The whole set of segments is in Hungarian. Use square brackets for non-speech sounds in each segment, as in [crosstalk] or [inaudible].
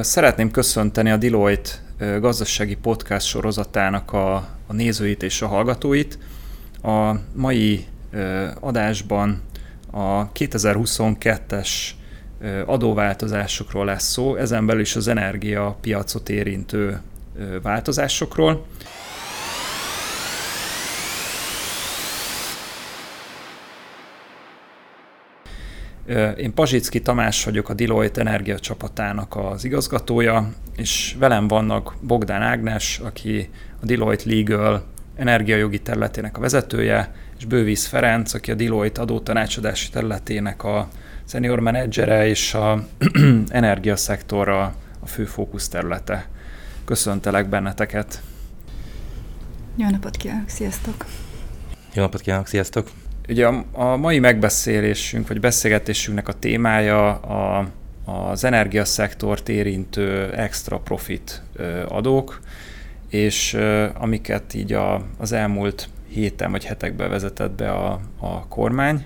Szeretném köszönteni a Deloitte gazdasági podcast sorozatának a, a nézőit és a hallgatóit. A mai adásban a 2022-es adóváltozásokról lesz szó, ezen belül is az energiapiacot érintő változásokról. Én Pazsicki Tamás vagyok, a Deloitte Energia csapatának az igazgatója, és velem vannak Bogdán Ágnes, aki a Deloitte Legal energiajogi területének a vezetője, és Bővíz Ferenc, aki a Deloitte adótanácsadási területének a senior menedzsere és a [clears throat] energiaszektorra a fő fókusz területe. Köszöntelek benneteket! Jó napot kívánok, sziasztok! Jó napot kívánok, sziasztok! Ugye a, a mai megbeszélésünk, vagy beszélgetésünknek a témája a, az energiaszektort érintő extra profit adók, és amiket így a, az elmúlt héten vagy hetekben vezetett be a, a kormány.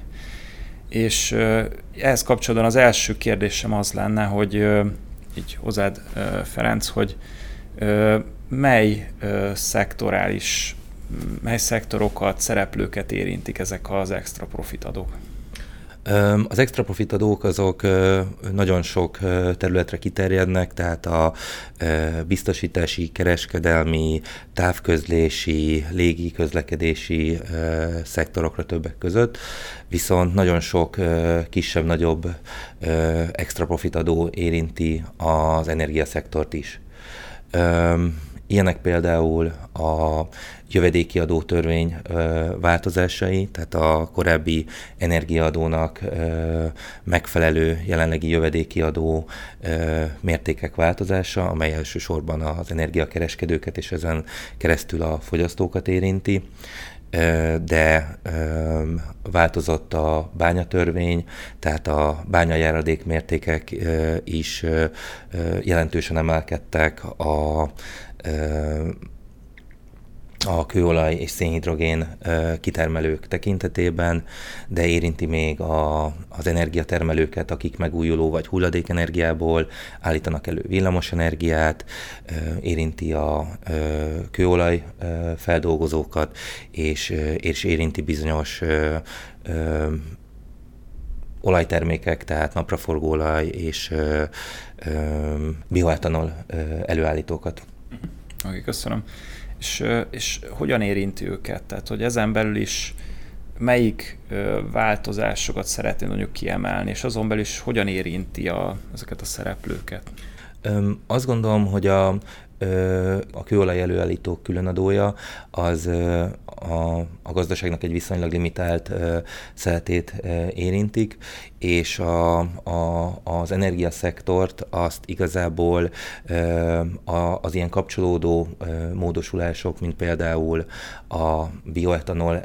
És ehhez kapcsolatban az első kérdésem az lenne, hogy így hozzád Ferenc, hogy mely szektorális mely szektorokat, szereplőket érintik ezek az extra profit adók? Az extra profit adók azok nagyon sok területre kiterjednek, tehát a biztosítási, kereskedelmi, távközlési, légi közlekedési szektorokra többek között, viszont nagyon sok kisebb-nagyobb extra profit adó érinti az energiaszektort is. Ilyenek például a jövedéki adótörvény változásai, tehát a korábbi energiaadónak megfelelő jelenlegi jövedéki adó mértékek változása, amely elsősorban az energiakereskedőket és ezen keresztül a fogyasztókat érinti de változott a bányatörvény, tehát a bányajáradék mértékek is jelentősen emelkedtek, a a kőolaj és szénhidrogén kitermelők tekintetében, de érinti még a, az energiatermelőket, akik megújuló vagy hulladékenergiából állítanak elő villamosenergiát, érinti a kőolaj feldolgozókat, és, és érinti bizonyos olajtermékek, tehát napraforgóolaj és bioetanol előállítókat. Oké, okay, köszönöm és, és hogyan érinti őket? Tehát, hogy ezen belül is melyik változásokat szeretné mondjuk kiemelni, és azon belül is hogyan érinti a, ezeket a szereplőket? Öm, azt gondolom, hogy a, a kőolaj előállítók különadója az a, a gazdaságnak egy viszonylag limitált szeletét érintik, és a, a, az energiaszektort azt igazából a, az ilyen kapcsolódó módosulások, mint például a bioetanol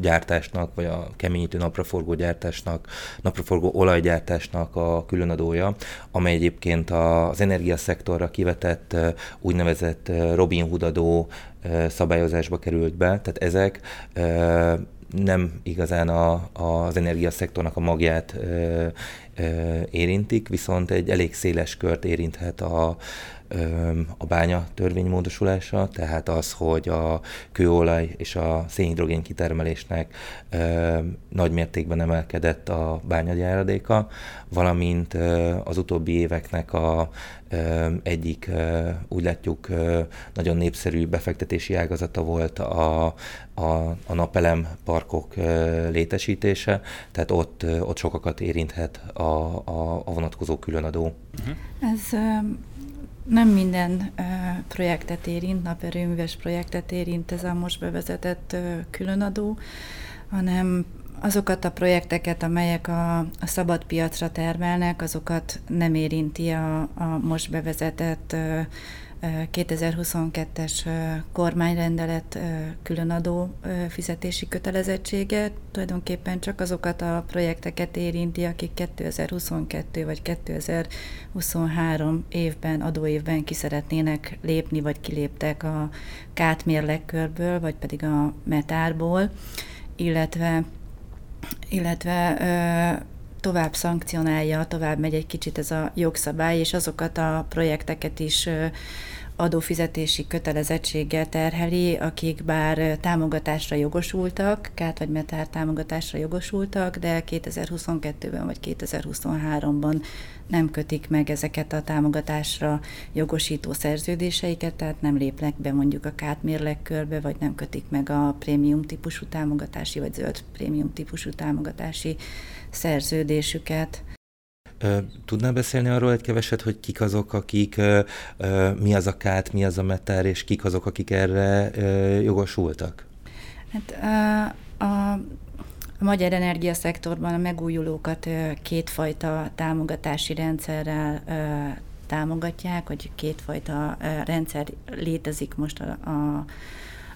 gyártásnak, vagy a keményítő napraforgó gyártásnak, napraforgó olajgyártásnak a különadója, amely egyébként az energiaszektorra kivetett úgynevezett Robin Hood adó szabályozásba került be, tehát ezek nem igazán a, az energiaszektornak a magját érintik, viszont egy elég széles kört érinthet a, a bánya törvénymódosulása, tehát az, hogy a kőolaj és a szénhidrogén kitermelésnek nagy mértékben emelkedett a bányagyáradéka, valamint az utóbbi éveknek a egyik, úgy látjuk, nagyon népszerű befektetési ágazata volt a, a, a napelem parkok létesítése, tehát ott, ott sokakat érinthet a, a vonatkozó különadó. Uh-huh. Ez nem minden projektet érint, naperőműves projektet érint ez a most bevezetett különadó, hanem azokat a projekteket, amelyek a, a szabad piacra termelnek, azokat nem érinti a, a most bevezetett 2022-es kormányrendelet különadó fizetési kötelezettsége. Tulajdonképpen csak azokat a projekteket érinti, akik 2022 vagy 2023 évben, adóévben ki szeretnének lépni, vagy kiléptek a kátmérlegkörből, vagy pedig a metárból, illetve illetve tovább szankcionálja, tovább megy egy kicsit ez a jogszabály, és azokat a projekteket is adófizetési kötelezettséggel terheli, akik bár támogatásra jogosultak, kát vagy metár támogatásra jogosultak, de 2022-ben vagy 2023-ban nem kötik meg ezeket a támogatásra jogosító szerződéseiket, tehát nem lépnek be mondjuk a kát mérlekkörbe, vagy nem kötik meg a prémium típusú támogatási, vagy zöld prémium típusú támogatási szerződésüket. Tudnál beszélni arról egy keveset, hogy kik azok, akik, mi az a kát, mi az a metár, és kik azok, akik erre jogosultak? Hát a, a, a magyar energiaszektorban a megújulókat kétfajta támogatási rendszerrel támogatják, hogy kétfajta rendszer létezik most a, a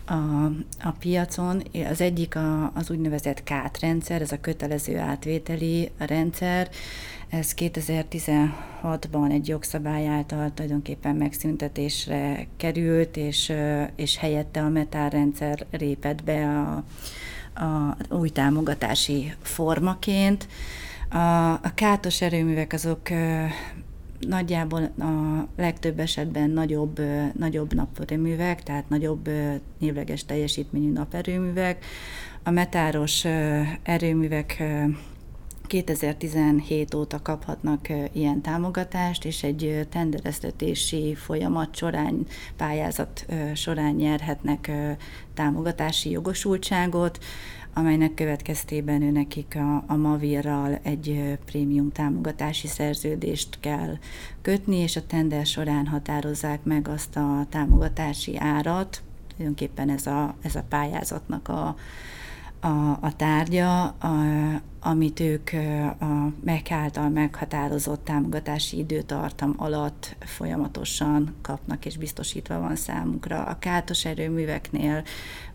a, a piacon. Az egyik a, az úgynevezett KÁT rendszer, ez a kötelező átvételi rendszer. Ez 2016-ban egy jogszabály által tulajdonképpen megszüntetésre került, és, és helyette a metár rendszer lépett be a, a új támogatási formaként. A, a kátos erőművek azok nagyjából a legtöbb esetben nagyobb, nagyobb naperőművek, tehát nagyobb névleges teljesítményű naperőművek. A metáros erőművek 2017 óta kaphatnak ilyen támogatást, és egy tendereztetési folyamat során, pályázat során nyerhetnek támogatási jogosultságot amelynek következtében ő nekik a, a Mavirral egy prémium támogatási szerződést kell kötni, és a tender során határozzák meg azt a támogatási árat, tulajdonképpen ez a, ez a pályázatnak a, a, a tárgya, a, amit ők a MEK által meghatározott támogatási időtartam alatt folyamatosan kapnak és biztosítva van számukra. A kátos erőműveknél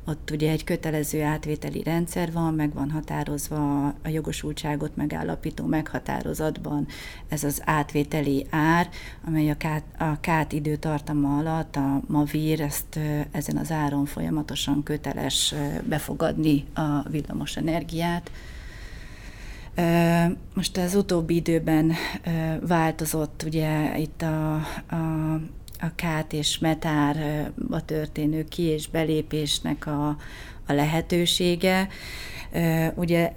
ott ugye egy kötelező átvételi rendszer van, meg van határozva a jogosultságot megállapító meghatározatban ez az átvételi ár, amely a kát, a kát időtartama alatt a MAVIR ezt ezen az áron folyamatosan köteles befogadni a villamos energiát. Most az utóbbi időben változott ugye itt a, a a kát és metárba történő ki- és belépésnek a, a lehetősége. Ugye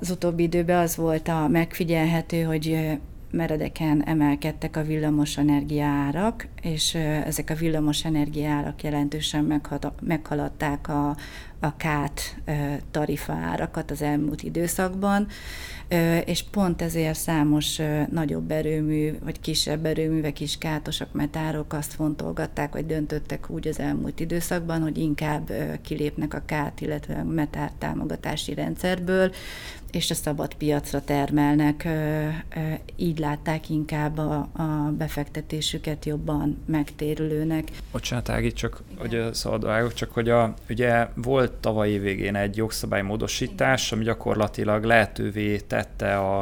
az utóbbi időben az volt a megfigyelhető, hogy meredeken emelkedtek a villamos árak, és ezek a villamos árak jelentősen meghaladták a, a kát tarifa árakat az elmúlt időszakban és pont ezért számos nagyobb erőmű, vagy kisebb erőművek is kátosak, metárok azt fontolgatták, vagy döntöttek úgy az elmúlt időszakban, hogy inkább kilépnek a kát, illetve a metár támogatási rendszerből, és a szabad piacra termelnek, így látták inkább a, a befektetésüket jobban megtérülőnek. Bocsánat, Ági, csak hogy a szabad csak hogy a, ugye volt tavalyi végén egy jogszabálymódosítás, ami gyakorlatilag lehetővé tette a,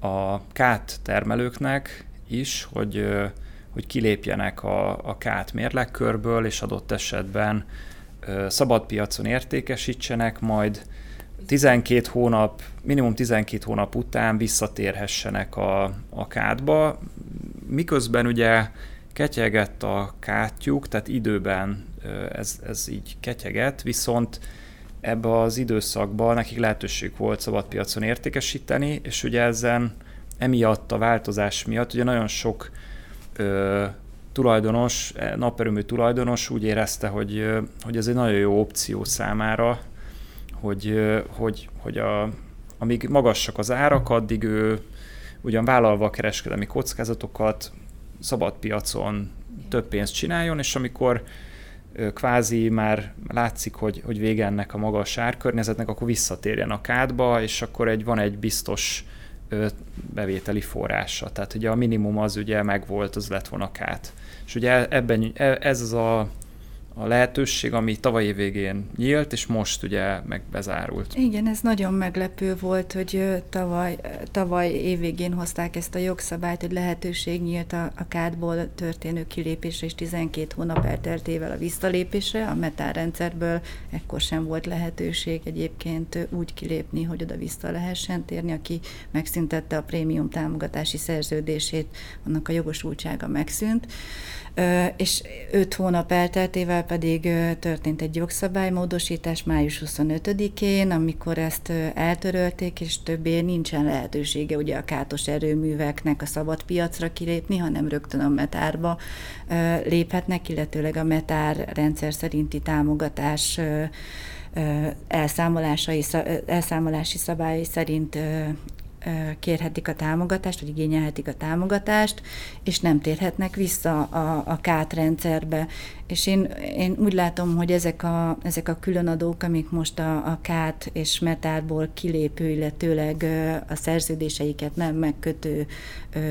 a kát termelőknek is, hogy, hogy kilépjenek a, a kát mérlegkörből, és adott esetben szabad piacon értékesítsenek, majd 12 hónap, minimum 12 hónap után visszatérhessenek a, a kádba, miközben ugye ketyegett a kátyjuk, tehát időben ez, ez így ketyegett, viszont ebbe az időszakban nekik lehetőség volt szabadpiacon értékesíteni, és ugye ezen emiatt a változás miatt ugye nagyon sok ö, tulajdonos, e, naperőmű tulajdonos úgy érezte, hogy, hogy ez egy nagyon jó opció számára, hogy, hogy, hogy a, amíg magasak az árak, addig ő ugyan vállalva a kereskedelmi kockázatokat szabad piacon több pénzt csináljon, és amikor kvázi már látszik, hogy, hogy vége ennek a magas árkörnyezetnek, akkor visszatérjen a kádba, és akkor egy, van egy biztos bevételi forrása. Tehát ugye a minimum az ugye megvolt, az lett volna kát. És ugye ebben, e, ez az a, a lehetőség, ami tavaly év végén nyílt, és most ugye meg bezárult. Igen, ez nagyon meglepő volt, hogy tavaly, tavaly évvégén hozták ezt a jogszabályt, hogy lehetőség nyílt a, a kádból történő kilépésre és 12 hónap elteltével a visszalépésre. A metárrendszerből ekkor sem volt lehetőség egyébként úgy kilépni, hogy oda vissza lehessen térni, aki megszüntette a prémium támogatási szerződését, annak a jogosultsága megszűnt és öt hónap elteltével pedig történt egy jogszabálymódosítás május 25-én, amikor ezt eltörölték, és többé nincsen lehetősége ugye a kátos erőműveknek a szabad piacra kilépni, hanem rögtön a metárba léphetnek, illetőleg a metár rendszer szerinti támogatás elszámolásai, elszámolási szabályai szerint kérhetik a támogatást, vagy igényelhetik a támogatást, és nem térhetnek vissza a, a KÁT rendszerbe. És én, én úgy látom, hogy ezek a, ezek a különadók, amik most a, a KÁT és metárból kilépő, illetőleg a szerződéseiket nem megkötő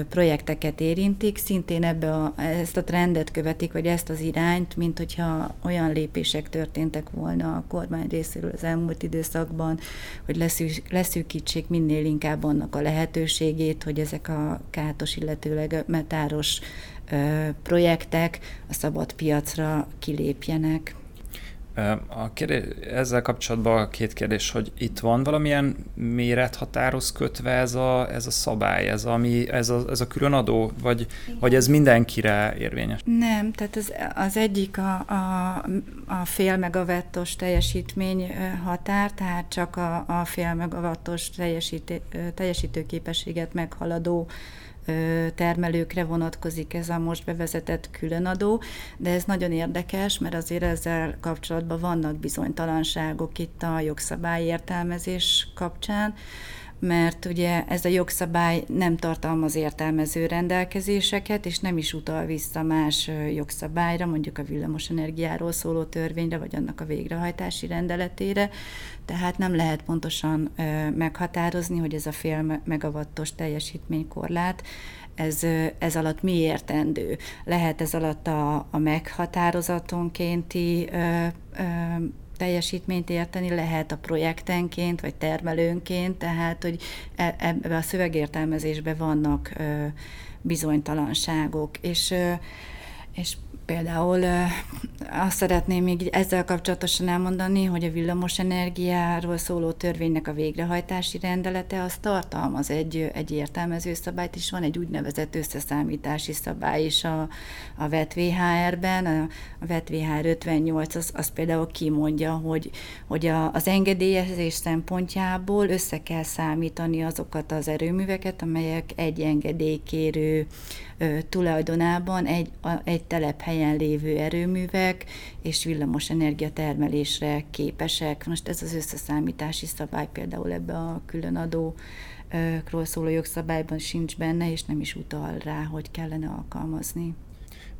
projekteket érintik, szintén ebbe a, ezt a trendet követik, vagy ezt az irányt, mint hogyha olyan lépések történtek volna a kormány részéről az elmúlt időszakban, hogy leszűk, leszűkítsék minél inkább annak a lehetőségét, hogy ezek a kátos, illetőleg metáros projektek a szabad piacra kilépjenek. A kérdés, ezzel kapcsolatban a két kérdés, hogy itt van valamilyen mérethatároz kötve ez a, ez a szabály, ez, ami, ez, a, ez a különadó, vagy, vagy ez mindenkire érvényes? Nem, tehát az, az egyik a, a, a fél megawattos teljesítmény határ, tehát csak a, a fél megawattos teljesítő, teljesítőképességet meghaladó termelőkre vonatkozik ez a most bevezetett különadó, de ez nagyon érdekes, mert azért ezzel kapcsolatban vannak bizonytalanságok itt a jogszabály értelmezés kapcsán, mert ugye ez a jogszabály nem tartalmaz értelmező rendelkezéseket, és nem is utal vissza más jogszabályra, mondjuk a villamosenergiáról szóló törvényre, vagy annak a végrehajtási rendeletére, tehát nem lehet pontosan meghatározni, hogy ez a fél megawattos teljesítménykorlát, ez, ez alatt mi értendő. Lehet ez alatt a, a meghatározatonkénti ö, ö, teljesítményt érteni, lehet a projektenként, vagy termelőnként, tehát, hogy e, ebbe a szövegértelmezésben vannak bizonytalanságok, és, és Például azt szeretném még ezzel kapcsolatosan elmondani, hogy a villamos energiáról szóló törvénynek a végrehajtási rendelete az tartalmaz egy, egy értelmező szabályt, és van egy úgynevezett összeszámítási szabály is a, a VET-VHR-ben, a, a VET-VHR 58 az, az például kimondja, hogy, hogy a, az engedélyezés szempontjából össze kell számítani azokat az erőműveket, amelyek egy engedélykérő tulajdonában egy, egy telephelyen lévő erőművek és villamos energiatermelésre képesek. Most ez az összeszámítási szabály például ebbe a különadó ról szóló jogszabályban sincs benne, és nem is utal rá, hogy kellene alkalmazni.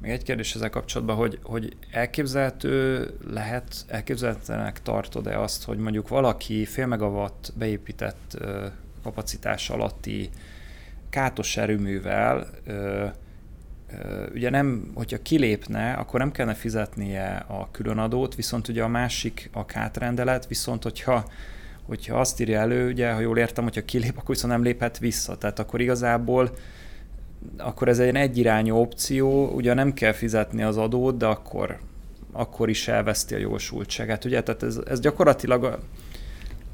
Még egy kérdés ezzel kapcsolatban, hogy, hogy elképzelhető lehet, elképzelhetőnek tartod-e azt, hogy mondjuk valaki fél megawatt beépített kapacitás alatti kátos erőművel ugye nem, hogyha kilépne, akkor nem kellene fizetnie a különadót, viszont ugye a másik a kátrendelet, viszont hogyha hogyha azt írja elő, ugye, ha jól értem, hogyha kilép, akkor viszont nem léphet vissza. Tehát akkor igazából akkor ez egy egyirányú opció, ugye nem kell fizetni az adót, de akkor, akkor is elveszti a jogosultságát. Ugye, tehát ez, ez gyakorlatilag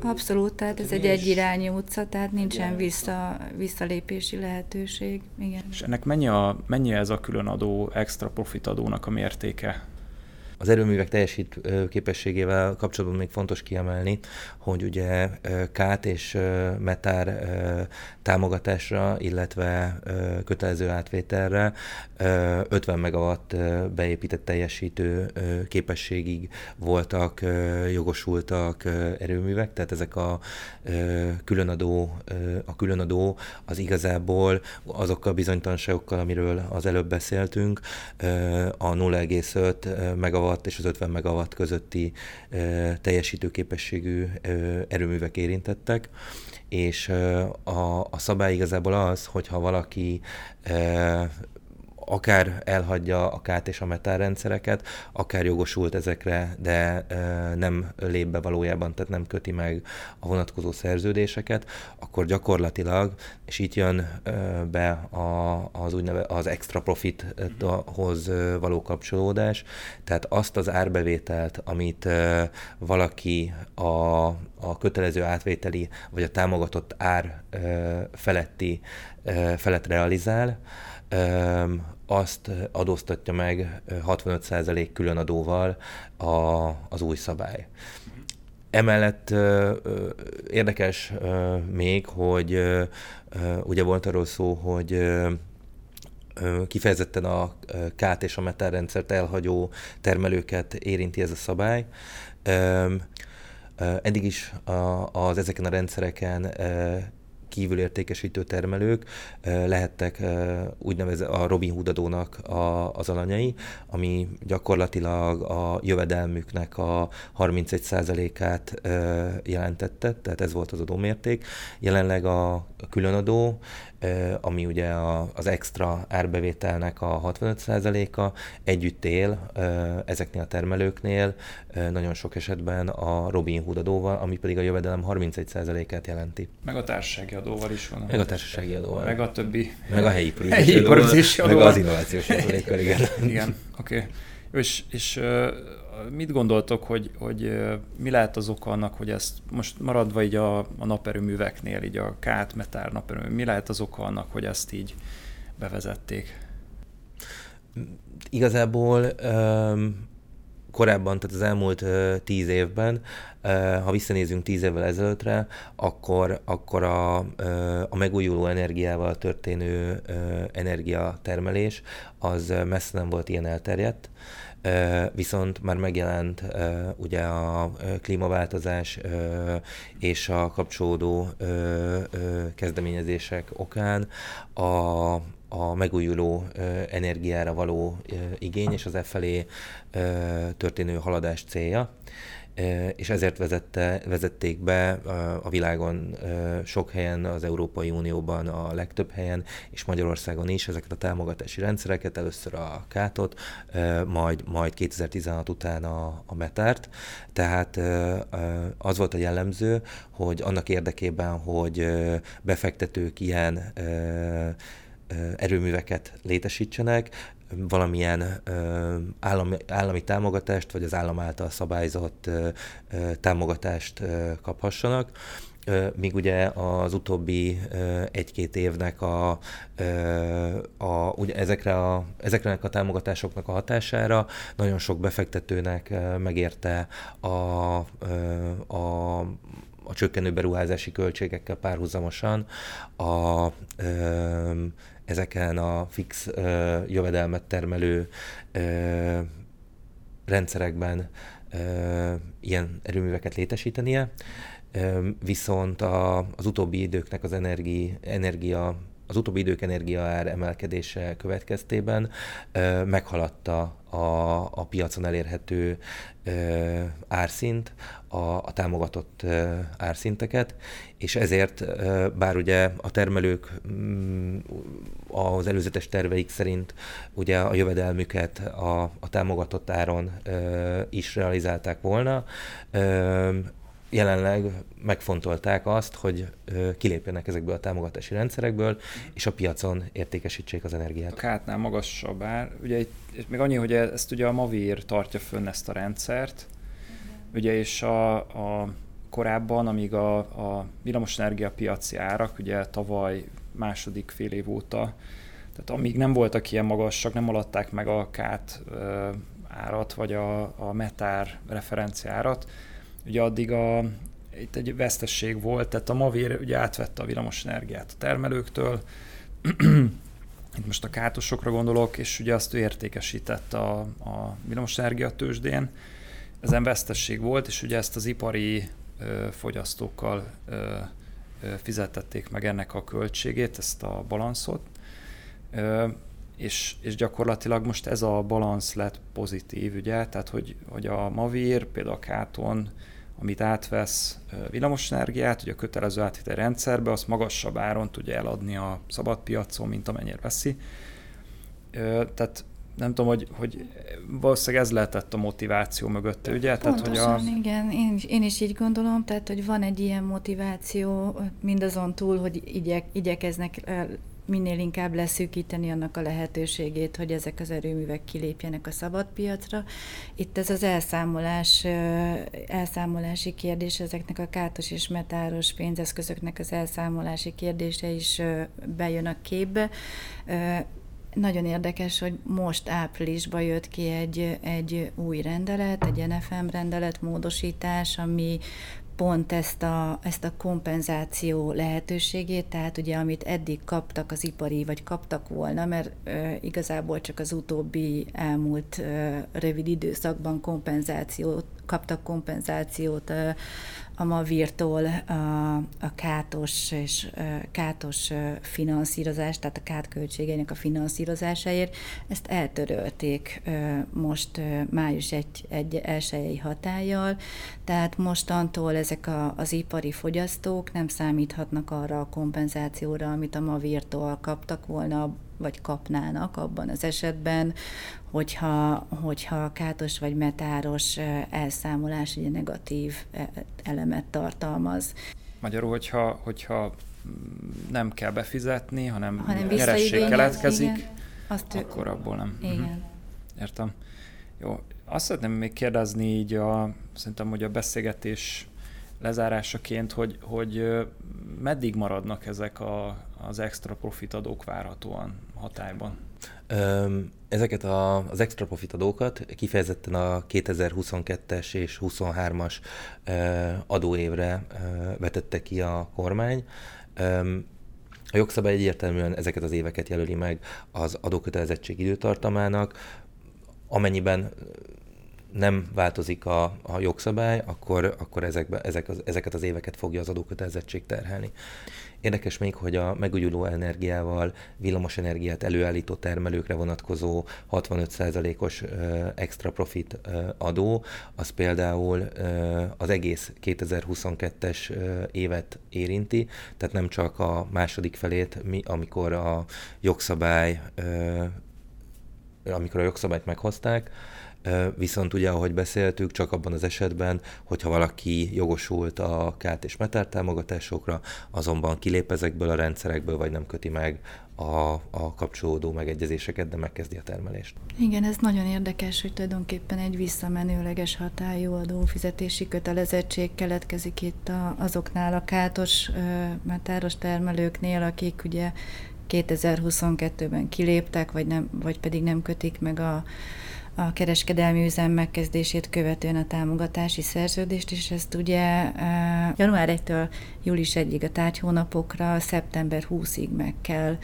Abszolút, tehát ez egy egyirányú utca, tehát nincsen vissza, visszalépési lehetőség. Igen. És ennek mennyi, a, mennyi ez a külön adó, extra profit adónak a mértéke? Az erőművek teljesít képességével kapcsolatban még fontos kiemelni, hogy ugye kát és metár támogatásra, illetve kötelező átvételre 50 megawatt beépített teljesítő képességig voltak jogosultak erőművek, tehát ezek a különadó, a különadó az igazából azokkal a bizonytalanságokkal, amiről az előbb beszéltünk, a 0,5 megawatt és az 50 megawatt közötti teljesítőképességű erőművek érintettek, és a, a szabály igazából az, hogyha valaki akár elhagyja a kát és a metálrendszereket, akár jogosult ezekre, de nem lép be valójában, tehát nem köti meg a vonatkozó szerződéseket, akkor gyakorlatilag, és itt jön be a, az úgynevezett az extra profithoz való kapcsolódás, tehát azt az árbevételt, amit valaki a, a kötelező átvételi vagy a támogatott ár feletti felett realizál, azt adóztatja meg 65% különadóval a, az új szabály. Emellett érdekes még, hogy ugye volt arról szó, hogy kifejezetten a kát és a metálrendszert elhagyó termelőket érinti ez a szabály. Eddig is az ezeken a rendszereken kívül értékesítő termelők lehettek úgynevezett a Robin Hood adónak a, az alanyai, ami gyakorlatilag a jövedelmüknek a 31%-át jelentette, tehát ez volt az adómérték. Jelenleg a különadó ami ugye az extra árbevételnek a 65%-a, együtt él ezeknél a termelőknél, nagyon sok esetben a Robin Hood adóval, ami pedig a jövedelem 31%-át jelenti. Meg a társasági adóval is van. Meg a társasági adóval. Meg a többi. Meg a helyi iparüzési adóval. Meg az innovációs adóval, igen. Igen, oké. Okay. És, és mit gondoltok, hogy, hogy mi lehet az oka annak, hogy ezt most maradva így a, a naperőműveknél, így a kát, metár naperőmű, mi lehet az oka annak, hogy ezt így bevezették? Igazából um, korábban, tehát az elmúlt uh, tíz évben, uh, ha visszanézünk tíz évvel ezelőttre, akkor, akkor a, uh, a megújuló energiával történő uh, energiatermelés az messze nem volt ilyen elterjedt viszont már megjelent ugye a klímaváltozás és a kapcsolódó kezdeményezések okán a, a megújuló energiára való igény és az e felé történő haladás célja és ezért vezette, vezették be a világon sok helyen, az Európai Unióban a legtöbb helyen, és Magyarországon is ezeket a támogatási rendszereket, először a Kátot, majd, majd 2016 után a, a Metárt. Tehát az volt a jellemző, hogy annak érdekében, hogy befektetők ilyen erőműveket létesítsenek, valamilyen ö, állami, állami támogatást, vagy az állam által szabályzott ö, ö, támogatást ö, kaphassanak. Míg ugye az utóbbi egy-két évnek a, a, ugye ezekre, a, ezekre a támogatásoknak a hatására nagyon sok befektetőnek megérte a, a, a csökkenő beruházási költségekkel párhuzamosan a, ezeken a fix ö, jövedelmet termelő ö, rendszerekben ö, ilyen erőműveket létesítenie, ö, viszont a, az utóbbi időknek az energi, energia az utóbbi idők energiaár emelkedése következtében ö, meghaladta a, a piacon elérhető ö, árszint, a, a támogatott ö, árszinteket, és ezért, ö, bár ugye a termelők mm, az előzetes terveik szerint ugye a jövedelmüket a, a támogatott áron ö, is realizálták volna, ö, jelenleg megfontolták azt, hogy kilépjenek ezekből a támogatási rendszerekből, és a piacon értékesítsék az energiát. A kátnál magasabb ár. Ugye itt, még annyi, hogy ezt ugye a Mavir tartja fönn ezt a rendszert, ugye és a, a korábban, amíg a, a villamosenergia piaci árak, ugye tavaly második fél év óta, tehát amíg nem voltak ilyen magasak, nem alatták meg a kát árat, vagy a, a metár referenciárat, ugye addig a, itt egy vesztesség volt, tehát a Mavér ugye átvette a villamos energiát a termelőktől, [clears throat] itt most a kátosokra gondolok, és ugye azt ő értékesített a, a energia tőzsdén. Ezen vesztesség volt, és ugye ezt az ipari ö, fogyasztókkal ö, ö, fizetették meg ennek a költségét, ezt a balanszot. Ö, és, és gyakorlatilag most ez a balansz lett pozitív, ugye, tehát hogy, hogy a Mavir, például a Káton, amit átvesz villamosenergiát, ugye a kötelező áthitel rendszerbe, azt magasabb áron tudja eladni a szabad piacon, mint amennyire veszi. Tehát nem tudom, hogy, hogy valószínűleg ez lehetett a motiváció mögötte, ugye? Pontosan, tehát, hogy a... igen, én is, én is így gondolom, tehát, hogy van egy ilyen motiváció mindazon túl, hogy igyek, igyekeznek minél inkább leszűkíteni annak a lehetőségét, hogy ezek az erőművek kilépjenek a szabadpiacra. Itt ez az elszámolás, elszámolási kérdés, ezeknek a kátos és metáros pénzeszközöknek az elszámolási kérdése is bejön a képbe. Nagyon érdekes, hogy most áprilisban jött ki egy, egy új rendelet, egy NFM rendelet módosítás, ami pont ezt a, ezt a kompenzáció lehetőségét, tehát ugye amit eddig kaptak az ipari, vagy kaptak volna, mert e, igazából csak az utóbbi elmúlt e, rövid időszakban kompenzációt, kaptak kompenzációt e, a Mavirtól a, a kátos és kátos finanszírozás, tehát a kát költségeinek a finanszírozásáért, ezt eltörölték most május 1, 1 elsőjei hatállyal, tehát mostantól ezek a, az ipari fogyasztók nem számíthatnak arra a kompenzációra, amit a Mavirtól kaptak volna vagy kapnának abban az esetben, hogyha, hogyha kátos vagy metáros elszámolás ugye negatív elemet tartalmaz. Magyarul, hogyha, hogyha nem kell befizetni, hanem, hanem nyeresség keletkezik, igen, azt akkor abból nem. Igen. Uh-huh. Értem. Jó. Azt szeretném még kérdezni így a, szerintem, hogy a beszélgetés lezárásaként, hogy, hogy meddig maradnak ezek a, az extra profit adók várhatóan hatályban? Ezeket a, az extra profit adókat kifejezetten a 2022-es és 23-as adóévre vetette ki a kormány. A jogszabály egyértelműen ezeket az éveket jelöli meg az adókötelezettség időtartamának, amennyiben nem változik a, a jogszabály, akkor, akkor ezekbe, ezek az, ezeket az éveket fogja az adókötelezettség terhelni. Érdekes még, hogy a megújuló energiával villamos energiát előállító termelőkre vonatkozó 65%-os extra profit adó, az például az egész 2022-es évet érinti, tehát nem csak a második felét, mi, amikor a jogszabály amikor a jogszabályt meghozták, Viszont ugye, ahogy beszéltük, csak abban az esetben, hogyha valaki jogosult a kát és metár támogatásokra, azonban kilép ezekből a rendszerekből, vagy nem köti meg a, a kapcsolódó megegyezéseket, de megkezdi a termelést. Igen, ez nagyon érdekes, hogy tulajdonképpen egy visszamenőleges hatályú adófizetési kötelezettség keletkezik itt a, azoknál a kátos metáros termelőknél, akik ugye 2022-ben kiléptek, vagy, nem, vagy pedig nem kötik meg a a kereskedelmi üzem megkezdését követően a támogatási szerződést, és ezt ugye e, január 1-től július 1-ig a tárgyhónapokra, szeptember 20-ig meg kell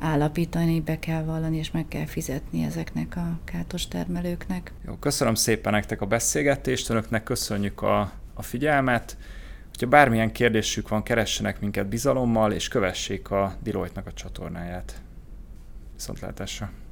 állapítani, be kell vallani, és meg kell fizetni ezeknek a kátos termelőknek. Jó, köszönöm szépen nektek a beszélgetést, önöknek köszönjük a, a figyelmet. Ha bármilyen kérdésük van, keressenek minket bizalommal, és kövessék a Deloitte-nak a csatornáját. Viszontlátásra!